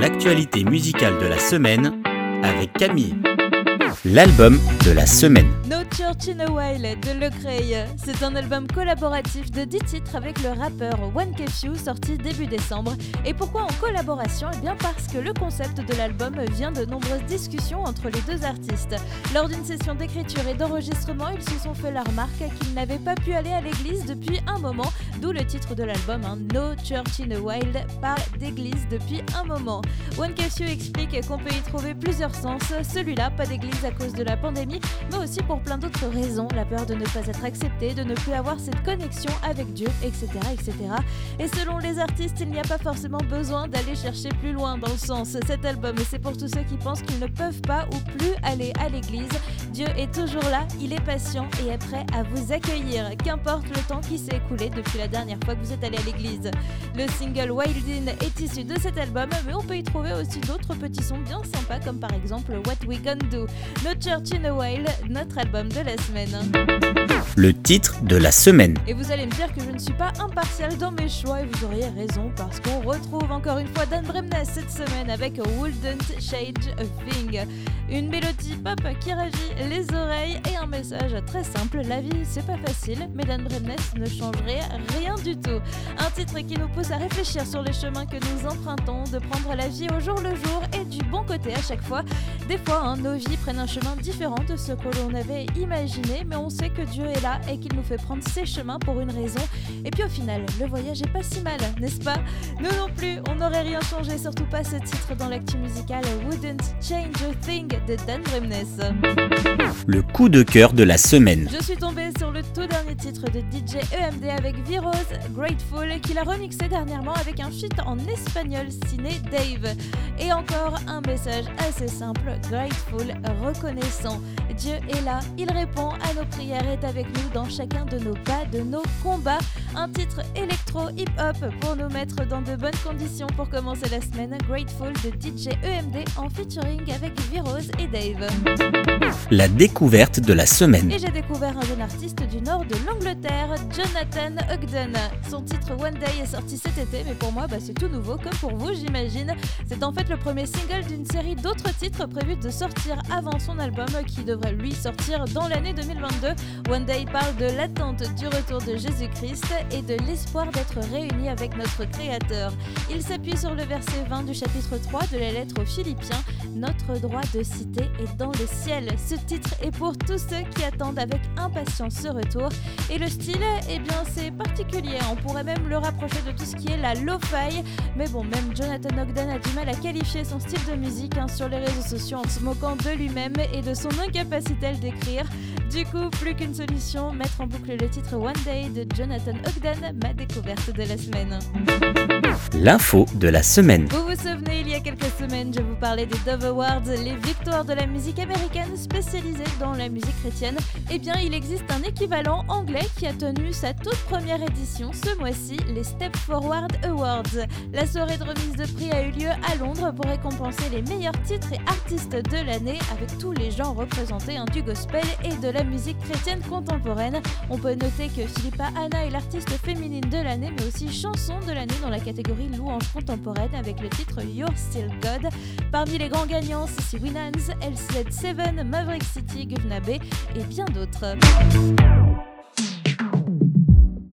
l'actualité musicale de la semaine avec Camille. L'album de la semaine. No Church in a While de Le Cray. C'est un album collaboratif de 10 titres avec le rappeur One Few sorti début décembre. Et pourquoi en collaboration? Eh bien parce que le concept de l'album vient de nombreuses discussions entre les deux artistes. Lors d'une session d'écriture et d'enregistrement, ils se sont fait la remarque qu'ils n'avaient pas pu aller à l'église depuis un moment, d'où le titre de l'album hein, No Church in a Wild, pas d'église depuis un moment. One Few explique qu'on peut y trouver plusieurs sens, celui-là, pas d'église à cause de la pandémie, mais aussi pour plein d'autres raisons, la peur de ne pas être accepté, de ne plus avoir cette connexion avec Dieu, etc. etc. Et selon les artistes, il n'y a pas forcément besoin d'aller chercher plus loin dans le sens. Cet album, c'est pour tous ceux qui pensent qu'ils ne peuvent pas ou plus aller à l'église. Dieu est toujours là, il est patient et est prêt à vous accueillir, qu'importe le temps qui s'est écoulé depuis la dernière fois que vous êtes allé à l'église. Le single Wildin est issu de cet album, mais on peut y trouver aussi d'autres petits sons bien sympas comme par exemple What We Gonna Do. No Church in a While, notre album de la semaine. Le titre de la semaine. Et vous allez me dire que je ne suis pas impartial dans mes choix et vous auriez raison parce qu'on retrouve encore une fois Dan Bremnes cette semaine avec Wouldn't Change a Thing. Une mélodie pop qui ravit les oreilles et un message très simple. La vie c'est pas facile, mais Dan Bremnes ne changerait rien du tout. Un titre qui nous pousse à réfléchir sur les chemins que nous empruntons, de prendre la vie au jour le jour et du bon côté à chaque fois. Des fois, hein, nos vies prennent un chemin différent de ce que l'on avait imaginé, mais on sait que Dieu est là et qu'il nous fait prendre ses chemins pour une raison. Et puis au final, le voyage est pas si mal, n'est-ce pas? Nous non plus, on n'aurait rien changé, surtout pas ce titre dans l'actu musicale Wouldn't Change a Thing de Dan Bremnes. Le coup de cœur de la semaine. Je suis tombée sur le tout dernier titre de DJ EMD avec Virose, Grateful, qu'il a remixé dernièrement avec un feat en espagnol signé Dave. Et encore un message assez simple, Grateful, reconnaissant. Dieu est là, il répond à nos prières, est avec nous dans chacun de nos pas, de nos combats. Un titre électro hip-hop pour nous mettre dans de bonnes conditions pour commencer la semaine. Grateful de DJ EMD en featuring avec Virose et Dave. La découverte de la semaine. Et j'ai découvert un jeune artiste du nord de l'Angleterre, Jonathan Ogden. Son titre One Day est sorti cet été, mais pour moi, bah, c'est tout nouveau, comme pour vous, j'imagine. C'est en fait le premier single d'une série d'autres titres prévus de sortir avant son album qui devrait lui sortir dans l'année 2022. One Day parle de l'attente du retour de Jésus-Christ et de l'espoir d'être réunis avec notre Créateur. Il s'appuie sur le verset 20 du chapitre 3 de la lettre aux Philippiens. Notre droit de cité est dans le ciel. Ce titre est pour tous ceux qui attendent avec impatience ce retour. Et le style, eh bien, c'est particulier. On pourrait même le rapprocher de tout ce qui est la lo-fi. Mais bon, même Jonathan Ogden a du mal à qualifier son style de musique hein, sur les réseaux sociaux en se moquant de lui-même et de son incapacité à le décrire. Du coup, plus qu'une solution, mettre en boucle le titre One Day de Jonathan Ogden, ma découverte de la semaine. L'info de la semaine. Vous vous souvenez, il y a quelques semaines, je vous parlais des Dove Awards, les victoires de la musique américaine spécialisée dans la musique chrétienne. Eh bien, il existe un équivalent anglais qui a tenu sa toute première édition ce mois-ci, les Step Forward Awards. La soirée de remise de prix a eu lieu à Londres pour récompenser les meilleurs titres et artistes de l'année avec tous les genres représentés hein, du gospel et de la musique chrétienne contemporaine. On peut noter que Philippa Anna est l'artiste féminine de l'année, mais aussi chanson de l'année dans la catégorie louange contemporaine avec le titre You're Still God. Parmi les grands gagnants, c'est Winans, LZ7, Maverick City, Guvna et bien d'autres.